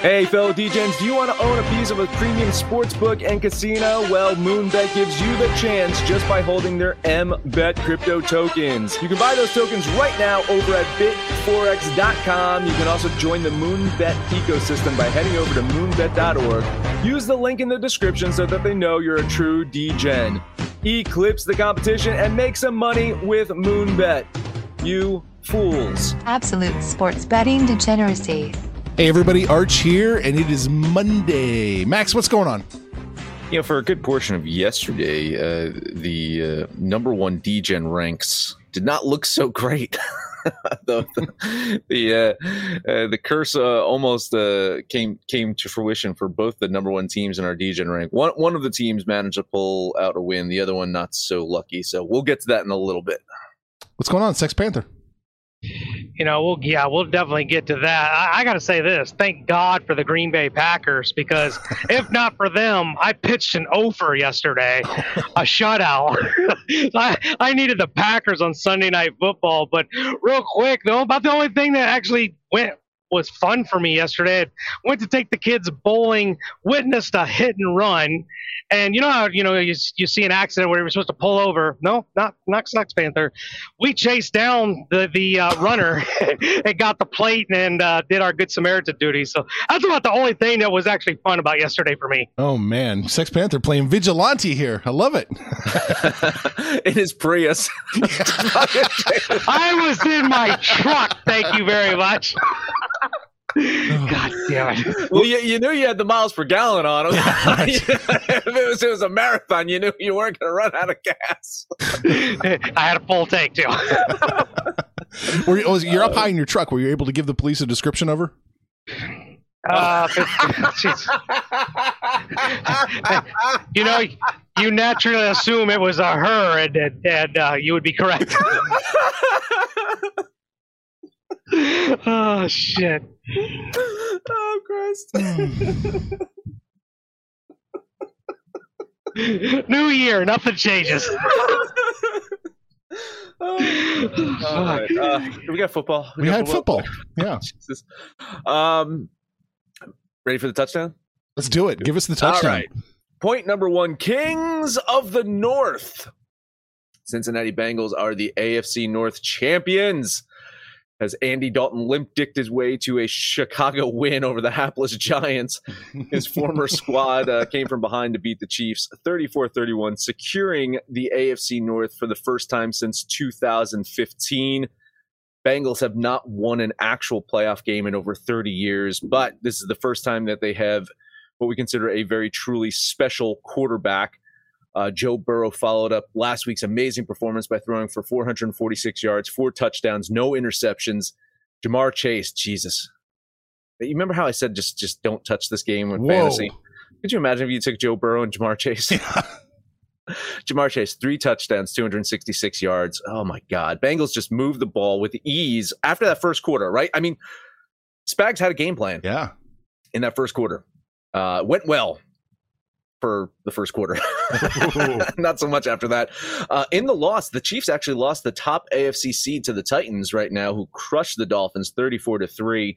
Hey, fellow DJs, do you want to own a piece of a premium sports book and casino? Well, Moonbet gives you the chance just by holding their MBET crypto tokens. You can buy those tokens right now over at bitforex.com. You can also join the Moonbet ecosystem by heading over to moonbet.org. Use the link in the description so that they know you're a true DGen. Eclipse the competition and make some money with Moonbet. You fools. Absolute sports betting degeneracy. Hey everybody, Arch here, and it is Monday. Max, what's going on? You know, for a good portion of yesterday, uh, the uh, number one DGen ranks did not look so great. the the uh, uh, the curse uh, almost uh, came came to fruition for both the number one teams in our DGen rank. One one of the teams managed to pull out a win, the other one not so lucky. So we'll get to that in a little bit. What's going on, Sex Panther? You know, we'll yeah, we'll definitely get to that. I, I got to say this: thank God for the Green Bay Packers because if not for them, I pitched an offer yesterday, a shutout. I I needed the Packers on Sunday Night Football, but real quick though, about the only thing that actually went was fun for me yesterday. I went to take the kids bowling, witnessed a hit and run, and you know how you know you, you see an accident where you're supposed to pull over? No, not not Sex Panther. We chased down the the uh, runner and got the plate and uh, did our good Samaritan duty. So that's about the only thing that was actually fun about yesterday for me. Oh man, Sex Panther playing vigilante here. I love it. in his Prius. I was in my truck. Thank you very much. God damn it! Well, you, you knew you had the miles per gallon on them. if it was, it was a marathon, you knew you weren't going to run out of gas. I had a full tank too. Were you, oh, you're up high in your truck. Were you able to give the police a description of her? Uh, you know, you naturally assume it was a her, and and, and uh, you would be correct. Oh shit! Oh Christ! New year, nothing changes. All right. Uh, we got football. We, got had football. Yeah. Jesus. Um, ready for the touchdown? Let's do it. Give us the touchdown. All right. Point number one Kings of the North. Cincinnati Bengals are the AFC North champions as Andy Dalton limp dicked his way to a Chicago win over the hapless Giants. His former squad uh, came from behind to beat the Chiefs 34 31, securing the AFC North for the first time since 2015. Bengals have not won an actual playoff game in over 30 years, but this is the first time that they have what we consider a very truly special quarterback. Uh, Joe Burrow followed up last week's amazing performance by throwing for 446 yards, four touchdowns, no interceptions. Ja'Marr Chase, Jesus. You remember how I said just just don't touch this game with Whoa. fantasy? Could you imagine if you took Joe Burrow and Ja'Marr Chase? Ja'Marr Chase, three touchdowns, 266 yards. Oh my God. Bengals just moved the ball with ease after that first quarter, right? I mean, Spags had a game plan Yeah. in that first quarter. Uh, went well for the first quarter. Not so much after that. Uh, in the loss, the Chiefs actually lost the top AFC seed to the Titans right now, who crushed the Dolphins 34 to 3.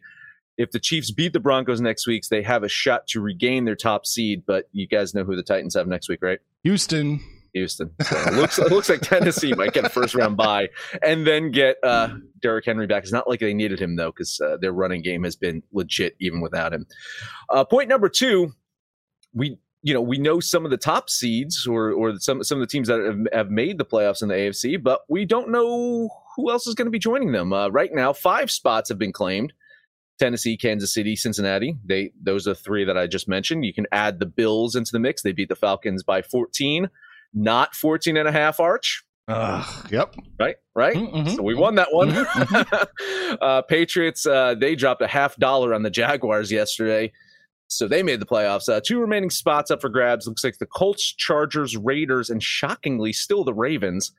If the Chiefs beat the Broncos next week, they have a shot to regain their top seed. But you guys know who the Titans have next week, right? Houston. Houston. So it looks it looks like Tennessee might get a first round bye and then get uh, Derrick Henry back. It's not like they needed him though, because uh, their running game has been legit even without him. Uh, point number two, we you know we know some of the top seeds or or some some of the teams that have, have made the playoffs in the AFC, but we don't know who else is going to be joining them. Uh, right now, five spots have been claimed. Tennessee, Kansas City, Cincinnati. They those are three that I just mentioned. You can add the Bills into the mix. They beat the Falcons by 14, not 14 and a half arch. Uh, yep. Right, right. Mm-hmm. So we won that one. uh, Patriots, uh, they dropped a half dollar on the Jaguars yesterday. So they made the playoffs. Uh, two remaining spots up for grabs. Looks like the Colts, Chargers, Raiders, and shockingly, still the Ravens.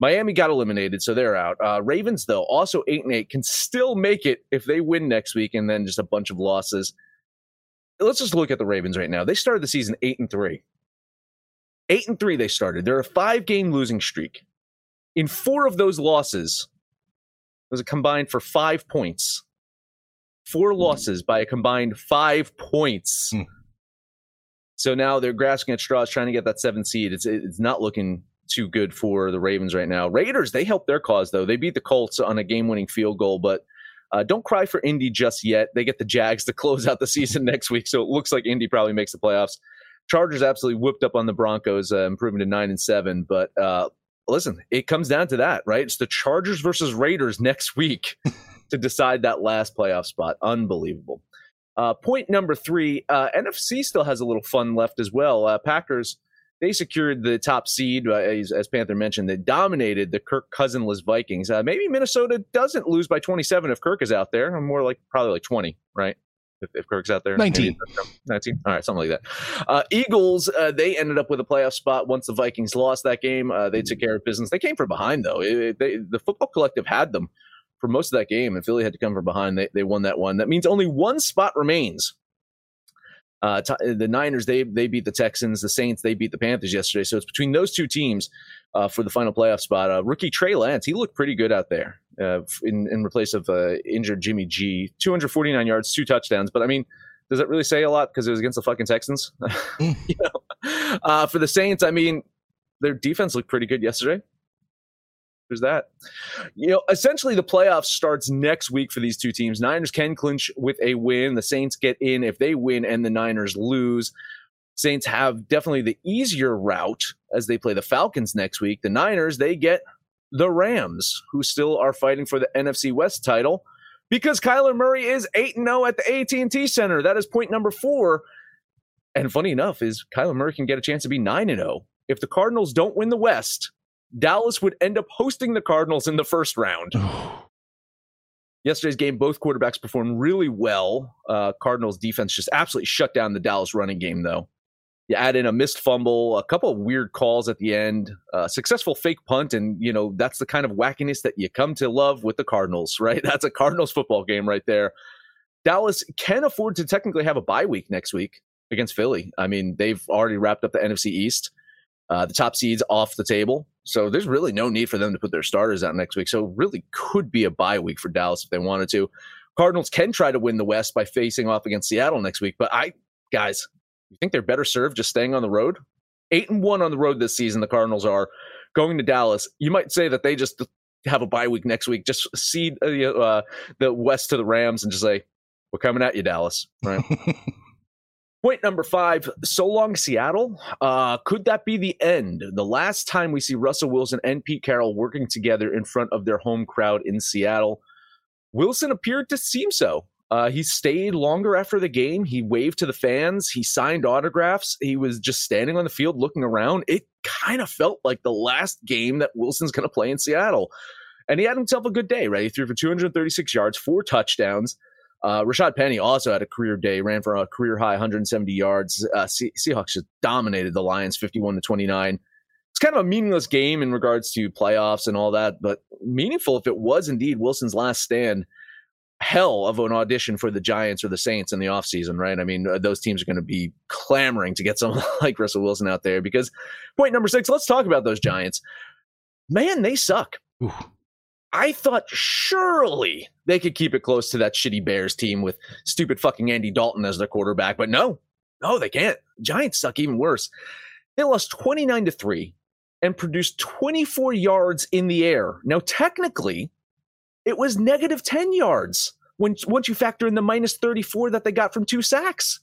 Miami got eliminated, so they're out. Uh, Ravens, though, also eight and eight, can still make it if they win next week, and then just a bunch of losses. Let's just look at the Ravens right now. They started the season eight and three. Eight and three, they started. They're a five game losing streak. In four of those losses, was a combined for five points. Four losses by a combined five points. Hmm. So now they're grasping at straws, trying to get that seven seed. It's it's not looking too good for the Ravens right now. Raiders, they helped their cause though. They beat the Colts on a game-winning field goal, but uh, don't cry for Indy just yet. They get the Jags to close out the season next week, so it looks like Indy probably makes the playoffs. Chargers absolutely whipped up on the Broncos, uh, improving to nine and seven. But uh, listen, it comes down to that, right? It's the Chargers versus Raiders next week to decide that last playoff spot. Unbelievable. Uh, point number three, uh, NFC still has a little fun left as well. Uh, Packers they secured the top seed, uh, as, as, Panther mentioned. They dominated the Kirk Cousinless Vikings. Uh, maybe Minnesota doesn't lose by 27 if Kirk is out there. I'm more like probably like 20, right? If, if Kirk's out there, 19. 19. All right, something like that. Uh, Eagles, uh, they ended up with a playoff spot once the Vikings lost that game. Uh, they took care of business. They came from behind, though. It, they, the football collective had them for most of that game, and Philly had to come from behind. They, they won that one. That means only one spot remains uh, t- the Niners they they beat the Texans. The Saints they beat the Panthers yesterday. So it's between those two teams uh, for the final playoff spot. Uh, rookie Trey Lance he looked pretty good out there uh, in in replace of uh, injured Jimmy G. 249 yards, two touchdowns. But I mean, does that really say a lot because it was against the fucking Texans? you know, uh, for the Saints, I mean, their defense looked pretty good yesterday there's that. You know, essentially the playoffs starts next week for these two teams. Niners can clinch with a win. The Saints get in if they win and the Niners lose. Saints have definitely the easier route as they play the Falcons next week. The Niners, they get the Rams, who still are fighting for the NFC West title because Kyler Murray is 8 0 at the AT&T Center. That is point number 4. And funny enough is Kyler Murray can get a chance to be 9 0 if the Cardinals don't win the West Dallas would end up hosting the Cardinals in the first round. Yesterday's game, both quarterbacks performed really well. Uh, Cardinals defense just absolutely shut down the Dallas running game, though. You add in a missed fumble, a couple of weird calls at the end, uh, successful fake punt, and you know that's the kind of wackiness that you come to love with the Cardinals, right? That's a Cardinals football game right there. Dallas can afford to technically have a bye week next week against Philly. I mean, they've already wrapped up the NFC East. Uh, the top seeds off the table. So there's really no need for them to put their starters out next week. So really could be a bye week for Dallas if they wanted to. Cardinals can try to win the West by facing off against Seattle next week. But I, guys, you think they're better served just staying on the road? Eight and one on the road this season. The Cardinals are going to Dallas. You might say that they just have a bye week next week. Just cede uh the West to the Rams and just say, "We're coming at you, Dallas." Right. Point number five, so long Seattle. Uh, could that be the end? The last time we see Russell Wilson and Pete Carroll working together in front of their home crowd in Seattle, Wilson appeared to seem so. Uh, he stayed longer after the game. He waved to the fans. He signed autographs. He was just standing on the field looking around. It kind of felt like the last game that Wilson's going to play in Seattle. And he had himself a good day, right? He threw for 236 yards, four touchdowns. Uh, Rashaad Penny also had a career day, ran for a career high 170 yards. Uh, Se- Seahawks just dominated the Lions 51 to 29. It's kind of a meaningless game in regards to playoffs and all that, but meaningful if it was indeed Wilson's last stand. Hell of an audition for the Giants or the Saints in the offseason, right? I mean, uh, those teams are going to be clamoring to get someone like Russell Wilson out there because point number six, let's talk about those Giants. Man, they suck. I thought surely they could keep it close to that shitty Bears team with stupid fucking Andy Dalton as their quarterback, but no, no, they can't. Giants suck even worse. They lost 29 to 3 and produced 24 yards in the air. Now, technically, it was negative 10 yards when, once you factor in the minus 34 that they got from two sacks.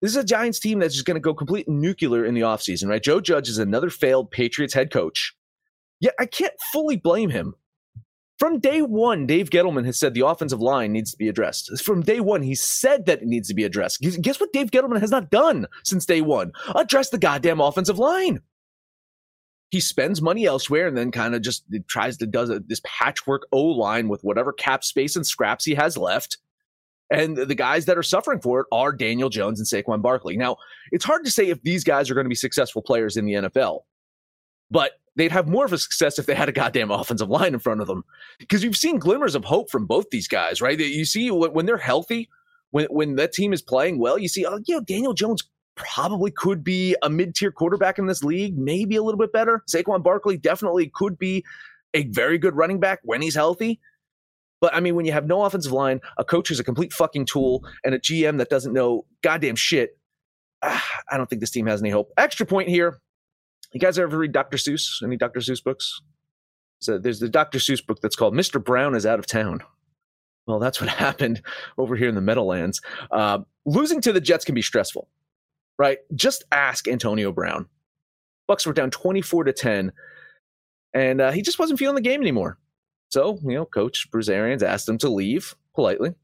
This is a Giants team that's just going to go complete nuclear in the offseason, right? Joe Judge is another failed Patriots head coach. Yet I can't fully blame him. From day one, Dave Gettleman has said the offensive line needs to be addressed. From day one, he said that it needs to be addressed. Guess what Dave Gettleman has not done since day one? Address the goddamn offensive line he spends money elsewhere and then kind of just tries to does this patchwork O line with whatever cap space and scraps he has left. And the guys that are suffering for it are Daniel Jones and Saquon Barkley. Now, it's hard to say if these guys are going to be successful players in the NFL, but they'd have more of a success if they had a goddamn offensive line in front of them. Because you've seen glimmers of hope from both these guys, right? You see when they're healthy, when when that team is playing well, you see, oh, you know, Daniel Jones probably could be a mid-tier quarterback in this league, maybe a little bit better. Saquon Barkley definitely could be a very good running back when he's healthy. But I mean, when you have no offensive line, a coach who's a complete fucking tool, and a GM that doesn't know goddamn shit, ah, I don't think this team has any hope. Extra point here. You guys ever read Dr. Seuss? Any Dr. Seuss books? So there's the Dr. Seuss book that's called Mr. Brown is Out of Town. Well, that's what happened over here in the Meadowlands. Uh, losing to the Jets can be stressful right? Just ask Antonio Brown. Bucks were down 24 to 10, and uh, he just wasn't feeling the game anymore. So, you know, Coach Bruce Arians asked him to leave politely,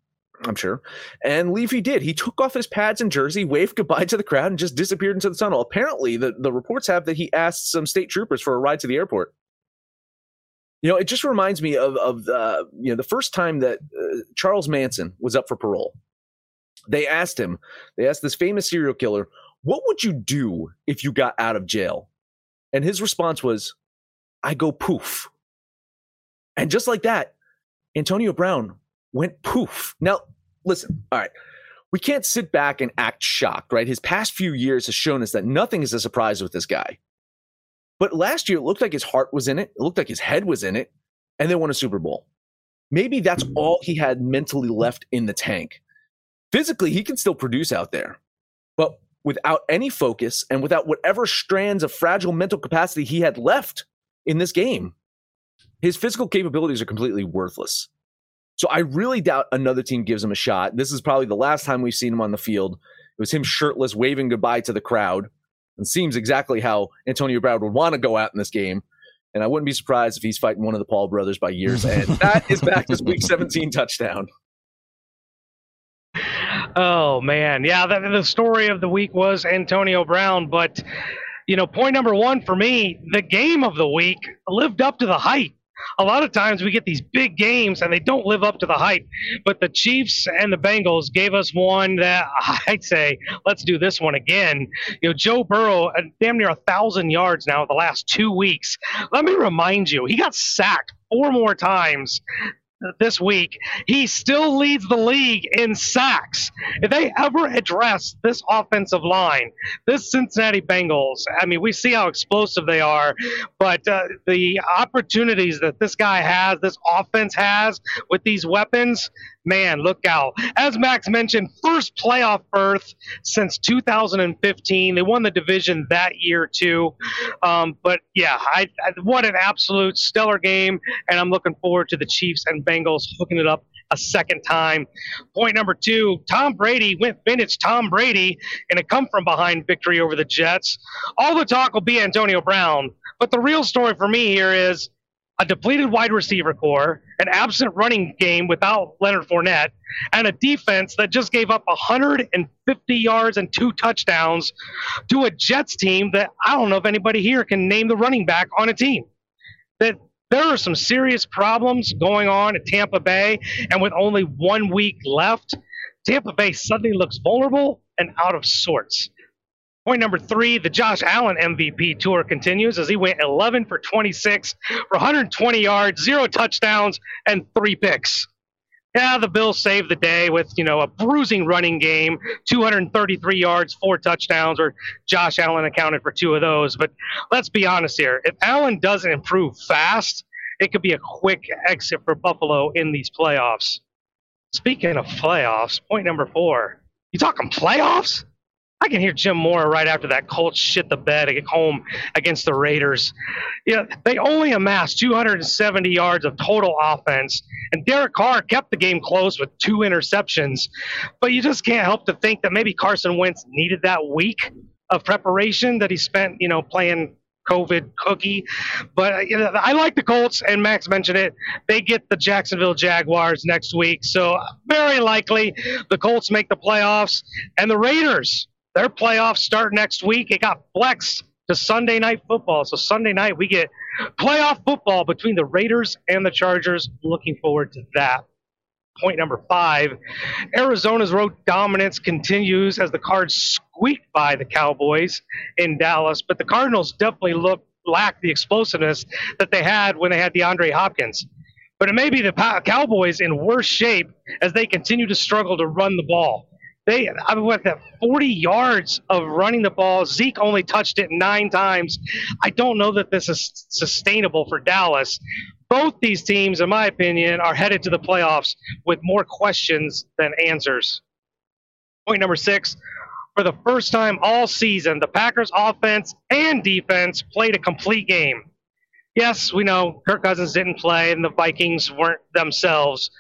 I'm sure. And he did. He took off his pads and jersey, waved goodbye to the crowd, and just disappeared into the tunnel. Apparently, the, the reports have that he asked some state troopers for a ride to the airport. You know, it just reminds me of of uh, you know the first time that uh, Charles Manson was up for parole they asked him, they asked this famous serial killer, what would you do if you got out of jail? And his response was, I go poof. And just like that, Antonio Brown went poof. Now, listen, all right, we can't sit back and act shocked, right? His past few years has shown us that nothing is a surprise with this guy. But last year, it looked like his heart was in it, it looked like his head was in it, and they won a Super Bowl. Maybe that's all he had mentally left in the tank physically he can still produce out there but without any focus and without whatever strands of fragile mental capacity he had left in this game his physical capabilities are completely worthless so i really doubt another team gives him a shot. This is probably the last time we've seen him on the field. It was him shirtless waving goodbye to the crowd. And seems exactly how antonio brown would want to go out in this game. And i wouldn't be surprised if he's fighting one of the paul brothers by years end. That is back to week 17 touchdown. Oh man, yeah. The, the story of the week was Antonio Brown, but you know, point number one for me, the game of the week lived up to the hype. A lot of times we get these big games and they don't live up to the hype. But the Chiefs and the Bengals gave us one that I'd say, let's do this one again. You know, Joe Burrow, uh, damn near a thousand yards now the last two weeks. Let me remind you, he got sacked four more times this week, he still leads the league in sacks. If they ever address this offensive line, this Cincinnati Bengals, I mean, we see how explosive they are, but uh, the opportunities that this guy has, this offense has with these weapons, man, look out. As Max mentioned, first playoff berth since 2015. They won the division that year, too. Um, but yeah, I, I, what an absolute stellar game. And I'm looking forward to the Chiefs and Bengals hooking it up a second time. Point number two Tom Brady went vintage Tom Brady in a come from behind victory over the Jets. All the talk will be Antonio Brown. But the real story for me here is a depleted wide receiver corps, an absent running game without Leonard Fournette, and a defense that just gave up 150 yards and two touchdowns to a Jets team that I don't know if anybody here can name the running back on a team. That there are some serious problems going on at Tampa Bay, and with only one week left, Tampa Bay suddenly looks vulnerable and out of sorts. Point number three, the Josh Allen MVP tour continues as he went 11 for 26 for 120 yards, zero touchdowns, and three picks. Yeah, the Bills saved the day with, you know, a bruising running game, 233 yards, four touchdowns, or Josh Allen accounted for two of those. But let's be honest here. If Allen doesn't improve fast, it could be a quick exit for Buffalo in these playoffs. Speaking of playoffs, point number four. You talking playoffs? I can hear Jim Mora right after that Colts shit the bed at home against the Raiders. Yeah, they only amassed 270 yards of total offense, and Derek Carr kept the game close with two interceptions. But you just can't help to think that maybe Carson Wentz needed that week of preparation that he spent, you know, playing COVID cookie. But you know, I like the Colts, and Max mentioned it. They get the Jacksonville Jaguars next week, so very likely the Colts make the playoffs, and the Raiders. Their playoffs start next week. It got flexed to Sunday night football. So Sunday night we get playoff football between the Raiders and the Chargers. Looking forward to that. Point number five Arizona's road dominance continues as the Cards squeaked by the Cowboys in Dallas, but the Cardinals definitely look lack the explosiveness that they had when they had DeAndre Hopkins. But it may be the Cowboys in worse shape as they continue to struggle to run the ball. They, I mean, what that 40 yards of running the ball. Zeke only touched it nine times. I don't know that this is sustainable for Dallas. Both these teams, in my opinion, are headed to the playoffs with more questions than answers. Point number six. For the first time all season, the Packers offense and defense played a complete game. Yes, we know Kirk Cousins didn't play and the Vikings weren't themselves,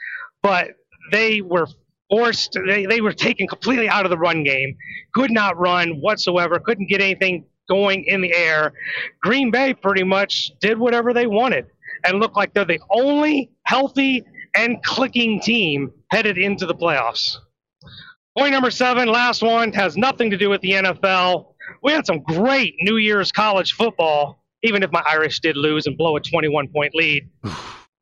but they were forced they, they were taken completely out of the run game could not run whatsoever couldn't get anything going in the air. Green bay pretty much did whatever they wanted and looked like they're the only healthy and clicking team headed into the playoffs. Point number seven last one has nothing to do with the nfl we had some great new year's college football even if my irish did lose and blow a 21 point lead.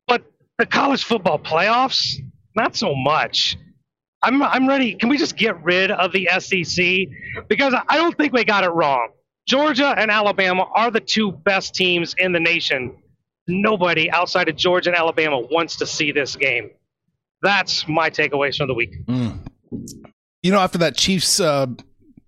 But the college football playoffs not so much I'm I'm ready. Can we just get rid of the SEC? Because I don't think we got it wrong. Georgia and Alabama are the two best teams in the nation. Nobody outside of Georgia and Alabama wants to see this game. That's my takeaways from the week. Mm. You know, after that Chiefs uh,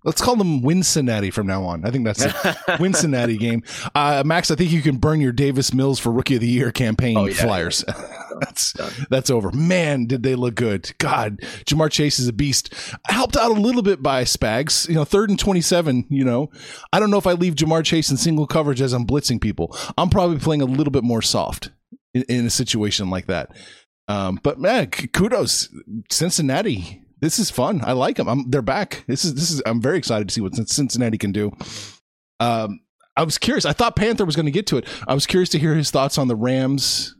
Let's call them Cincinnati from now on. I think that's it. Cincinnati game. Uh, Max, I think you can burn your Davis Mills for Rookie of the Year campaign oh, yeah, flyers. That's that's over. Man, did they look good. God, Ja'Marr Chase is a beast. Helped out a little bit by Spags. You know, third and 27, you know. I don't know if I leave Ja'Marr Chase in single coverage as I'm blitzing people. I'm probably playing a little bit more soft in, in a situation like that. Um, but man, kudos. Cincinnati this is fun. I like them. I'm, they're back. This is this is. I'm very excited to see what Cincinnati can do. Um, I was curious. I thought Panther was going to get to it. I was curious to hear his thoughts on the Rams,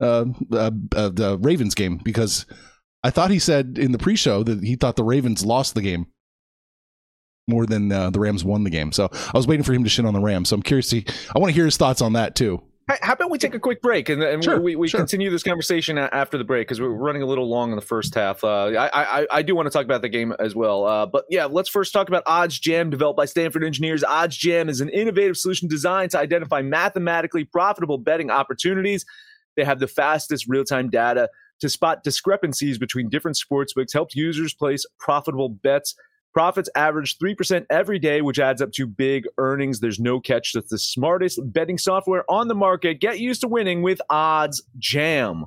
uh, uh, uh, the Ravens game because I thought he said in the pre-show that he thought the Ravens lost the game more than uh, the Rams won the game. So I was waiting for him to shit on the Rams. So I'm curious to. I want to hear his thoughts on that too. How about we take a quick break and, and sure, we, we sure. continue this conversation after the break because we're running a little long in the first half. Uh, I, I, I do want to talk about the game as well, uh, but yeah, let's first talk about OddsJam, developed by Stanford engineers. OddsJam is an innovative solution designed to identify mathematically profitable betting opportunities. They have the fastest real-time data to spot discrepancies between different sportsbooks, help users place profitable bets Profits average 3% every day, which adds up to big earnings. There's no catch. That's the smartest betting software on the market. Get used to winning with Odds Jam.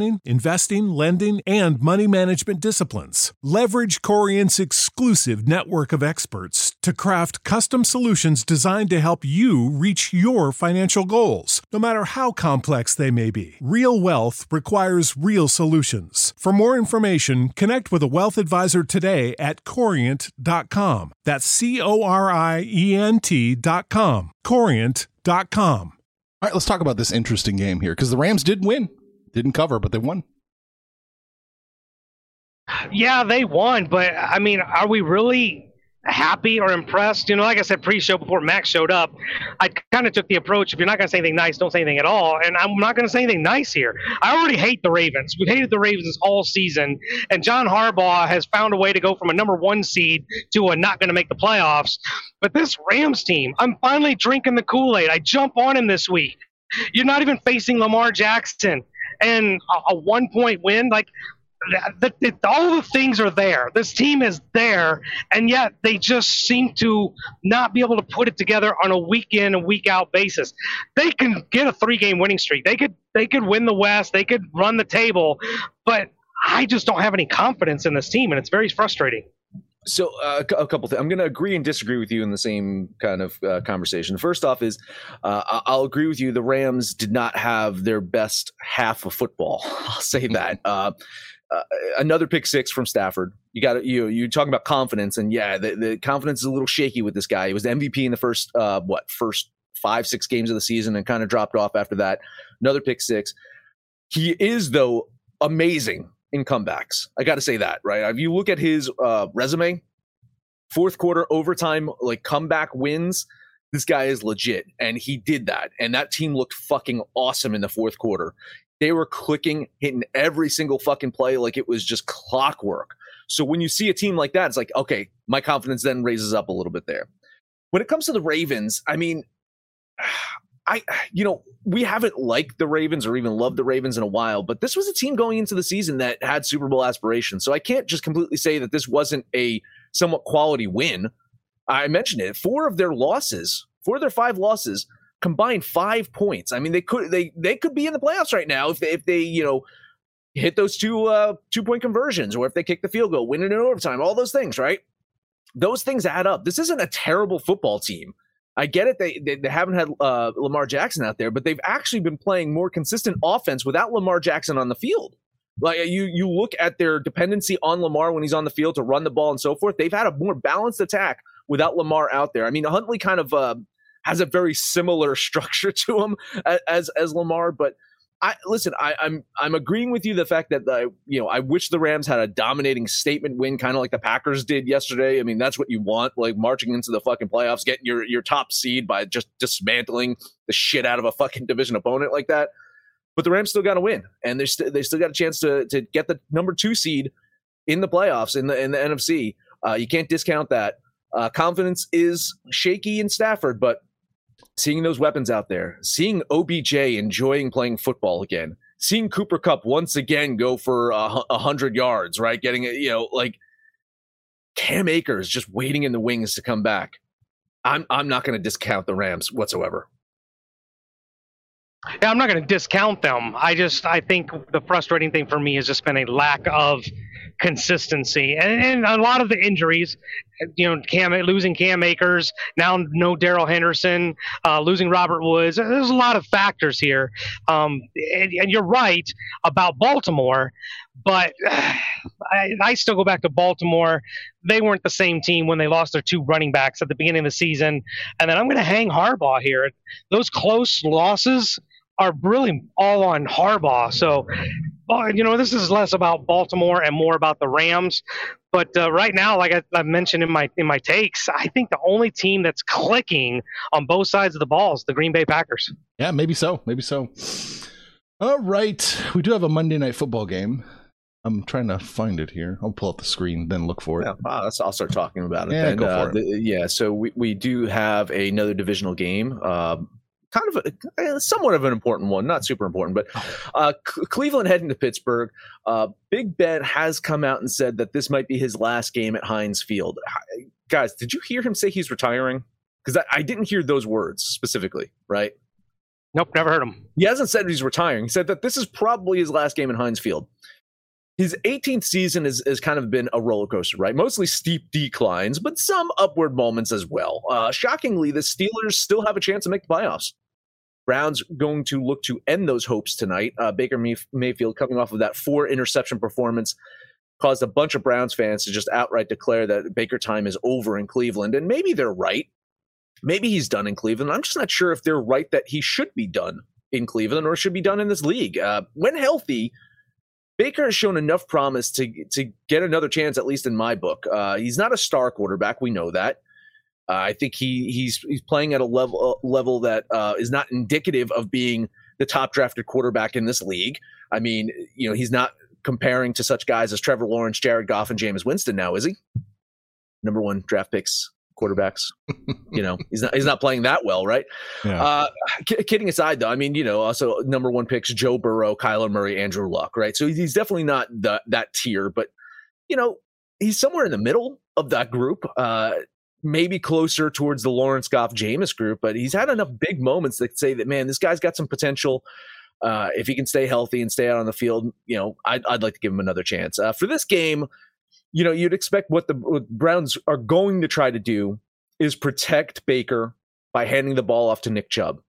planning, investing, lending, and money management disciplines. Leverage Corient's exclusive network of experts to craft custom solutions designed to help you reach your financial goals, no matter how complex they may be. Real wealth requires real solutions. For more information, connect with a wealth advisor today at corient.com. That's C O R I E N T.com. Corient.com. All right, let's talk about this interesting game here because the Rams did win. Didn't cover, but they won. Yeah, they won, but I mean, are we really happy or impressed? You know, like I said pre-show before Max showed up, I kind of took the approach: if you're not going to say anything nice, don't say anything at all. And I'm not going to say anything nice here. I already hate the Ravens. We've hated the Ravens all season, and John Harbaugh has found a way to go from a number one seed to a not going to make the playoffs. But this Rams team, I'm finally drinking the Kool-Aid. I jump on him this week. You're not even facing Lamar Jackson and a, a one point win. Like the, the, all the things are there. This team is there, and yet they just seem to not be able to put it together on a week in and week out basis. They can get a three game winning streak. They could they could win the West. They could run the table, but I just don't have any confidence in this team, and it's very frustrating. So uh, a couple things. I'm going to agree and disagree with you in the same kind of uh, conversation. First off, is uh, I'll agree with you. The Rams did not have their best half of football. I'll say that. Uh, uh, another pick six from Stafford. You got you you talking about confidence, and yeah, the, the, confidence is a little shaky with this guy. He was the MVP in the first uh, what first five six games of the season, and kind of dropped off after that. Another pick six. He is though amazing in comebacks. I got to say that right. If you look at his uh, resume, fourth quarter overtime like comeback wins. This guy is legit, and he did that. And that team looked fucking awesome in the fourth quarter. They were clicking, hitting every single fucking play like it was just clockwork. So when you see a team like that, it's like, okay, my confidence then raises up a little bit there. When it comes to the Ravens, I mean, I, you know, we haven't liked the Ravens or even loved the Ravens in a while, but this was a team going into the season that had Super Bowl aspirations. So I can't just completely say that this wasn't a somewhat quality win. I mentioned it. Four of their losses, four of their five losses combined five points. I mean, they could they they could be in the playoffs right now if they if they you know hit those two uh two point conversions or if they kick the field goal, win it in overtime, all those things, right? Those things add up. This isn't a terrible football team. I get it. They, they, they haven't had uh, Lamar Jackson out there, but they've actually been playing more consistent offense without Lamar Jackson on the field. Like you, you look at their dependency on Lamar when he's on the field to run the ball and so forth. They've had a more balanced attack without Lamar out there. I mean, Huntley kind of uh, has a very similar structure to him as as Lamar, but. I listen. I, I'm I'm agreeing with you the fact that the you know I wish the Rams had a dominating statement win, kind of like the Packers did yesterday. I mean that's what you want, like marching into the fucking playoffs, getting your your top seed by just dismantling the shit out of a fucking division opponent like that. But the Rams still got to win, and they st- they still got a chance to to get the number two seed in the playoffs in the in the NFC. Uh, you can't discount that. Uh, confidence is shaky in Stafford, but seeing those weapons out there, seeing OBJ enjoying playing football again, seeing Cooper Kupp once again go for a hundred yards, right? Getting it, you know, like Cam Akers just waiting in the wings to come back. I'm I'm not going to discount the Rams whatsoever. Yeah, I'm not going to discount them. I just I think the frustrating thing for me has just been a lack of consistency and, and a lot of the injuries. You know, Cam losing Cam Akers, now no Darrell Henderson, uh, losing Robert Woods. There's a lot of factors here, um, and, and, you're right about Baltimore. But I, I still go back to Baltimore. They weren't the same team when they lost their two running backs at the beginning of the season. And then I'm going to hang Harbaugh here. Those close losses are really all on Harbaugh. So, you know, this is less about Baltimore and more about the Rams. But uh, right now, like I, I, mentioned in my in my takes, I think the only team that's clicking on both sides of the ball is the Green Bay Packers. Yeah, maybe so. Maybe so. All right, we do have a Monday night football game. I'm trying to find it here. I'll pull up the screen, then look for it. Yeah, I'll start talking about it. Yeah, then. go for uh, it. The, yeah, so we, we do have another divisional game. Uh, kind of a, eh, somewhat of an important one, not super important, but uh, C- Cleveland heading to Pittsburgh. Uh, Big Ben has come out and said that this might be his last game at Heinz Field. Guys, did you hear him say he's retiring? Because I, I didn't hear those words specifically, right? Nope, never heard him. He hasn't said he's retiring. He said that this is probably his last game in Heinz Field. His 18th season has, has kind of been a roller coaster, right? Mostly steep declines, but some upward moments as well. Uh, shockingly, the Steelers still have a chance to make the playoffs. Browns going to look to end those hopes tonight. Uh, Baker Mayfield coming off of that four interception performance caused a bunch of Browns fans to just outright declare that Baker time is over in Cleveland. And maybe they're right. Maybe he's done in Cleveland. I'm just not sure if they're right that he should be done in Cleveland or should be done in this league. Uh, when healthy, Baker has shown enough promise to to get another chance, at least in my book. Uh, he's not a star quarterback. We know that. Uh, I think he he's he's playing at a level uh, level that uh, is not indicative of being the top drafted quarterback in this league. I mean, you know, he's not comparing to such guys as Trevor Lawrence, Jared Goff, and Jameis Winston now, is he? Number one draft picks quarterbacks. you know, he's not he's not playing that well, right? Yeah. Uh, kidding aside, though, I mean, you know, also number one picks Joe Burrow, Kyler Murray, Andrew Luck, right? So he's definitely not the, that tier, but you know, he's somewhere in the middle of that group. Uh, maybe closer towards the Lawrence Goff Jameis group, but he's had enough big moments that say that man, this guy's got some potential. Uh, if he can stay healthy and stay out on the field, you know, I'd, I'd like to give him another chance. Uh, for this game, you know, you'd expect what the what Browns are going to try to do is protect Baker by handing the ball off to Nick Chubb.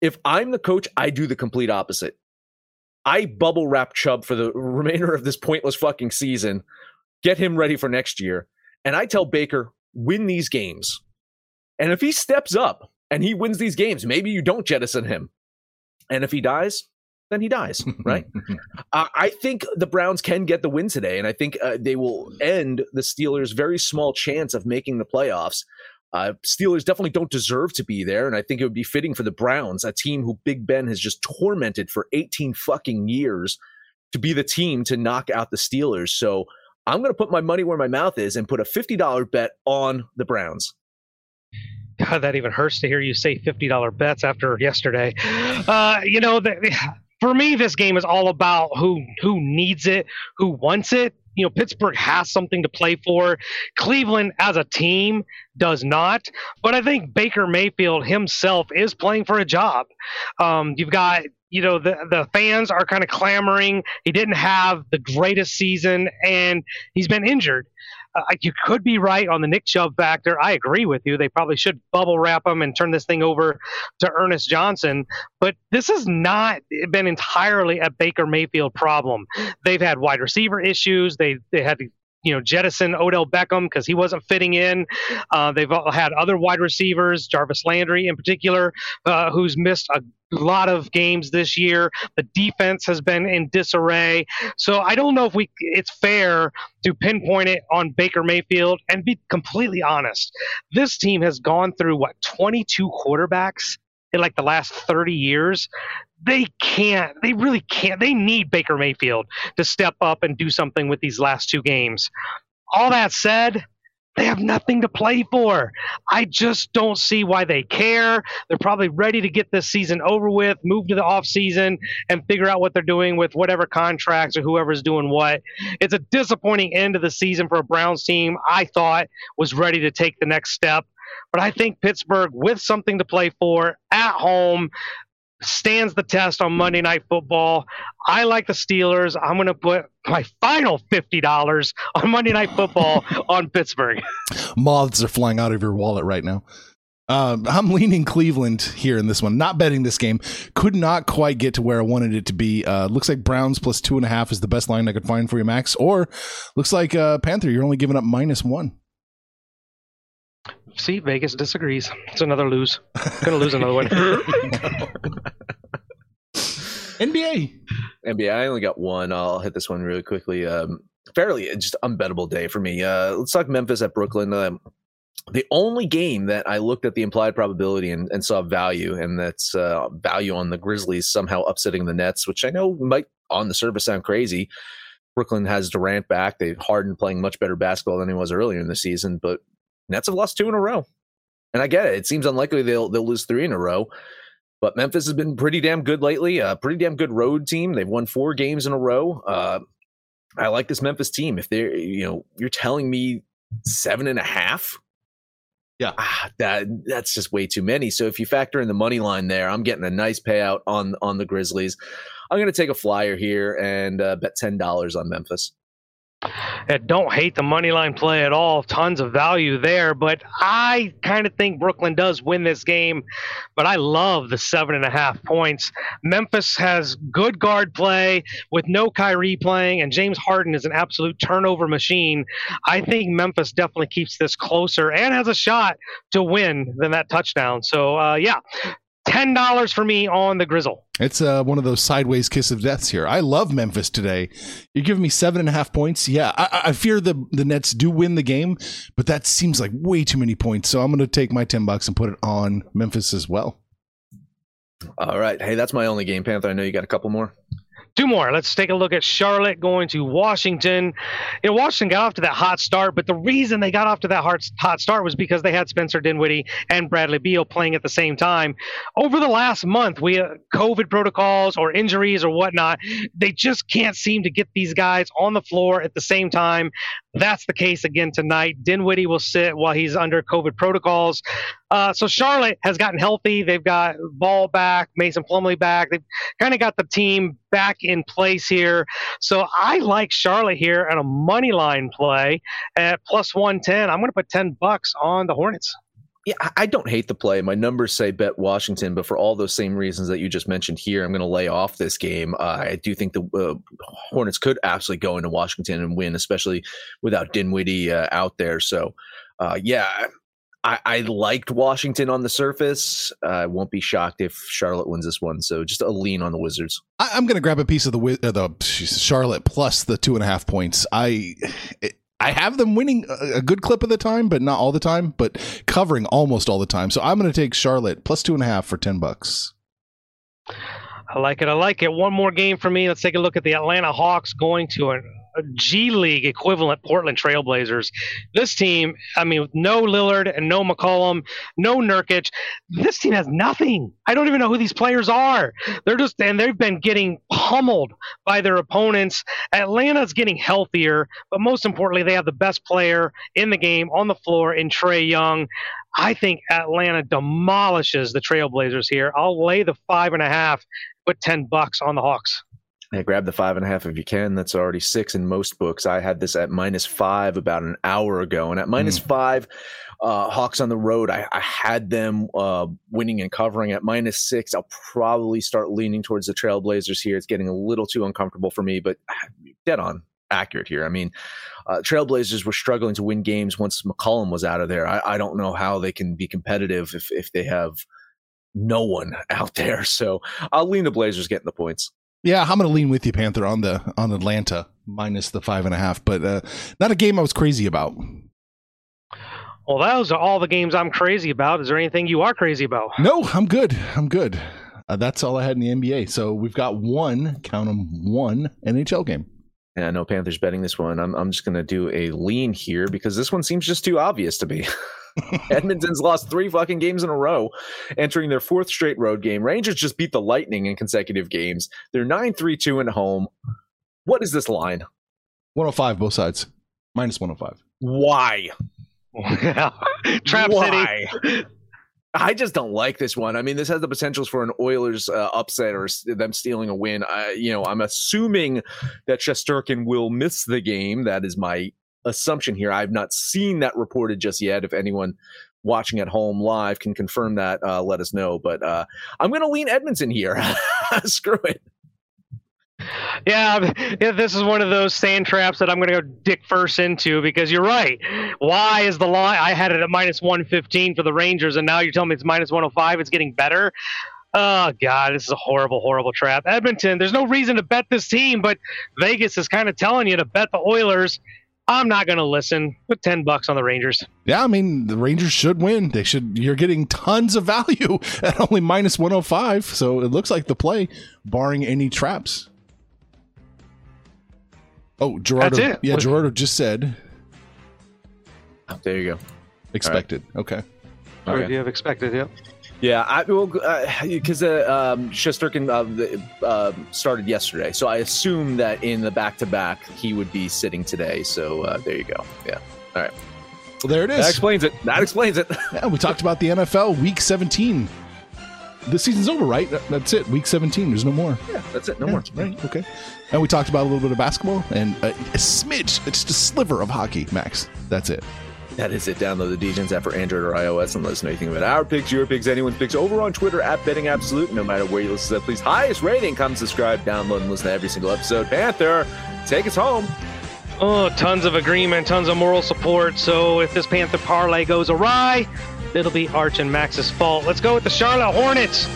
If I'm the coach, I do the complete opposite. I bubble wrap Chubb for the remainder of this pointless fucking season, get him ready for next year, and I tell Baker, win these games. And if he steps up and he wins these games, maybe you don't jettison him. And if he dies, then he dies, right? uh, I think the Browns can get the win today, and I think uh, they will end the Steelers' very small chance of making the playoffs. Uh, Steelers definitely don't deserve to be there, and I think it would be fitting for the Browns, a team who Big Ben has just tormented for 18 fucking years, to be the team to knock out the Steelers. So I'm going to put my money where my mouth is and put a $50 bet on the Browns. God, that even hurts to hear you say $50 bets after yesterday. Uh, you know, the, for me, this game is all about who who needs it, who wants it. You know, Pittsburgh has something to play for. Cleveland, as a team, does not. But I think Baker Mayfield himself is playing for a job. Um, you've got you know the the fans are kind of clamoring. He didn't have the greatest season, and he's been injured uh, you could be right on the Nick Chubb factor. I agree with you. They probably should bubble wrap him and turn this thing over to Ernest Johnson. But this has not been entirely a Baker Mayfield problem. They've had wide receiver issues. They they had you know jettison Odell Beckham because he wasn't fitting in. Uh, they've had other wide receivers, Jarvis Landry in particular, uh, who's missed a lot of games this year. The defense has been in disarray. So I don't know if we it's fair to pinpoint it on Baker Mayfield and be completely honest. This team has gone through what 22 quarterbacks in like the last 30 years they can't they really can't they need baker mayfield to step up and do something with these last two games all that said they have nothing to play for. I just don't see why they care. They're probably ready to get this season over with, move to the off season, and figure out what they're doing with whatever contracts or whoever's doing what. It's a disappointing end of the season for a Browns team. I thought was ready to take the next step. But I think Pittsburgh, with something to play for at home, stands the test on Monday Night Football. I like the Steelers. I'm going to put my final $50 on Monday Night Football on Pittsburgh. Moths are flying out of your wallet right now. Uh, I'm leaning Cleveland here in this one. Not betting this game. Could not quite get to where I wanted it to be. Uh, looks like Browns plus two and a half is the best line I could find for you, Max. Or looks like uh, Panther, you're only giving up minus one. See, Vegas disagrees. It's another lose. Gonna lose another one. NBA. NBA. I only got one. I'll hit this one really quickly. Um, fairly just unbettable day for me. Uh, let's talk Memphis at Brooklyn. Um, the only game that I looked at the implied probability and, and saw value, and that's uh, value on the Grizzlies somehow upsetting the Nets, which I know might on the surface sound crazy. Brooklyn has Durant back. They've Harden playing much better basketball than he was earlier in the season, but Nets have lost two in a row. And I get it. It seems unlikely they'll they'll lose three in a row. But Memphis has been pretty damn good lately. A pretty damn good road team. They've won four games in a row. Uh, I like this Memphis team. If they're, you know, you're telling me seven and a half, yeah, ah, that that's just way too many. So if you factor in the money line there, I'm getting a nice payout on on the Grizzlies. I'm going to take a flyer here and uh, bet ten dollars on Memphis. I don't hate the money line play at all. Tons of value there, but I kind of think Brooklyn does win this game. But I love the seven and a half points. Memphis has good guard play with no Kyrie playing, and James Harden is an absolute turnover machine. I think Memphis definitely keeps this closer and has a shot to win than that touchdown. So, uh, yeah, ten dollars for me on the Grizzle. It's uh, one of those sideways kiss of deaths here. I love Memphis today. You're giving me seven and a half points. Yeah, I, I fear the the Nets do win the game, but that seems like way too many points. So I'm going to take my ten bucks and put it on Memphis as well. All right. Hey, that's my only game, Panther. I know you got a couple more. Two more. Let's take a look at Charlotte going to Washington. You know, Washington got off to that hot start, but the reason they got off to that hot, hot start was because they had Spencer Dinwiddie and Bradley Beal playing at the same time. Over the last month, we uh, COVID protocols or injuries or whatnot, they just can't seem to get these guys on the floor at the same time. That's the case again tonight. Dinwiddie will sit while he's under COVID protocols. Uh, so Charlotte has gotten healthy. They've got Ball back, Mason Plumlee back. They've kind of got the team back in place here. So I like Charlotte here at a money line play at plus 110. I'm going to put 10 bucks on the Hornets. Yeah, I don't hate the play. My numbers say bet Washington, but for all those same reasons that you just mentioned here, I'm going to lay off this game. Uh, I do think the uh, Hornets could absolutely go into Washington and win, especially without Dinwiddie uh, out there. So, uh, yeah, I, I, liked Washington on the surface. I won't be shocked if Charlotte wins this one. So just a lean on the Wizards. I, am going to grab a piece of the uh, the Charlotte plus the two and a half points. I. It, I have them winning a good clip of the time, but not all the time, but covering almost all the time. So I'm going to take Charlotte plus two and a half for 10 bucks. I like it. I like it. One more game for me. Let's take a look at the Atlanta Hawks going to an G League equivalent Portland Trailblazers. This team, I mean, no Lillard and no McCollum, no Nurkic, this team has nothing. I don't even know who these players are. They're just, and they've been getting pummeled by their opponents. Atlanta's getting healthier, but most importantly, they have the best player in the game on the floor in Trae Young. I think Atlanta demolishes the Trailblazers here. I'll lay the five and a half, put 10 bucks on the Hawks. Yeah, grab the five and a half if you can. That's already six in most books. I had this at minus five about an hour ago, and at minus mm. five, uh, Hawks on the road, I, I had them uh, winning and covering at minus six. I'll probably start leaning towards the Trailblazers here. It's getting a little too uncomfortable for me, but dead on accurate here. I mean, uh, Trailblazers were struggling to win games once McCollum was out of there. I, I don't know how they can be competitive if if they have no one out there. So I'll lean the Blazers getting the points. Yeah, I'm going to lean with you, Panther, on the on Atlanta minus the five and a half, but uh, not a game I was crazy about. Well, those are all the games I'm crazy about. Is there anything you are crazy about? No, I'm good. I'm good. Uh, that's all I had in the NBA. So we've got one, count them, one NHL game. Yeah, no Panthers betting this one. I'm I'm just going to do a lean here because this one seems just too obvious to me. Edmonton's lost three fucking games in a row, entering their fourth straight road game. Rangers just beat the Lightning in consecutive games. They're 9 3 2 at home. What is this line? 105, both sides. Minus 105. Why? Trap Why? City. I just don't like this one. I mean, this has the potentials for an Oilers uh, upset or them stealing a win. I, you know, I'm assuming that Shesterkin will miss the game. That is my assumption here. I've not seen that reported just yet. If anyone watching at home live can confirm that, uh, let us know. But uh, I'm going to lean Edmonton here. Screw it. Yeah, yeah, this is one of those sand traps that I'm going to go dick first into because you're right. Why is the line? I had it at minus 115 for the Rangers, and now you're telling me it's minus 105. It's getting better. Oh God, this is a horrible, horrible trap. Edmonton, there's no reason to bet this team, but Vegas is kind of telling you to bet the Oilers. I'm not going to listen. Put 10 bucks on the Rangers. Yeah, I mean, the Rangers should win. They should you're getting tons of value at only minus 105, so it looks like the play barring any traps. Oh, Gerardo. Yeah, Gerardo just said. There you go. Expected. Right. Okay. Okay. You have expected, yep. Yeah, I will because uh, uh, um, Shesterkin uh, uh, started yesterday, so I assume that in the back to back he would be sitting today. So uh, there you go. Yeah. All right. Well, there it is. That explains it. That explains it. yeah, we talked about the NFL Week 17 the season's over, right? That's it. Week 17. There's no more. Yeah, that's it. No Yeah, more. Right. Okay. And we talked about a little bit of basketball and a, a smidge, just a sliver of hockey, Max. That's it. That is it. Download the DJs app for Android or iOS and let us know anything about our picks, your picks, anyone's picks over on Twitter at Betting Absolute. No matter where you listen to that, please highest rating, come subscribe, download, and listen to every single episode. Panther, take us home. Oh, tons of agreement, tons of moral support. So if this Panther parlay goes awry, it'll be Arch and Max's fault. Let's go with the Charlotte Hornets,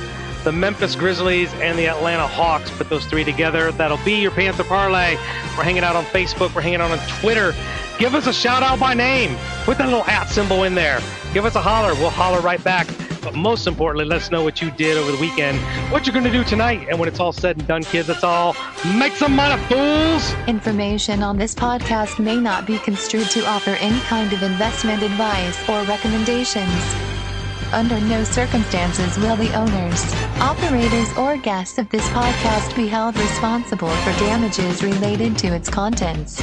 the Memphis Grizzlies, and the Atlanta Hawks. Put those three together. That'll be your Panther parlay. We're hanging out on Facebook. We're hanging out on Twitter. Give us a shout out by name. Put that little at symbol in there. Give us a holler. We'll holler right back. But most importantly, let us know what you did over the weekend, what you're going to do tonight. And when it's all said and done, kids, that's all. Make some money, fools! Information on this podcast may not be construed to offer any kind of investment advice or recommendations. Under no circumstances will the owners, operators, or guests of this podcast be held responsible for damages related to its contents.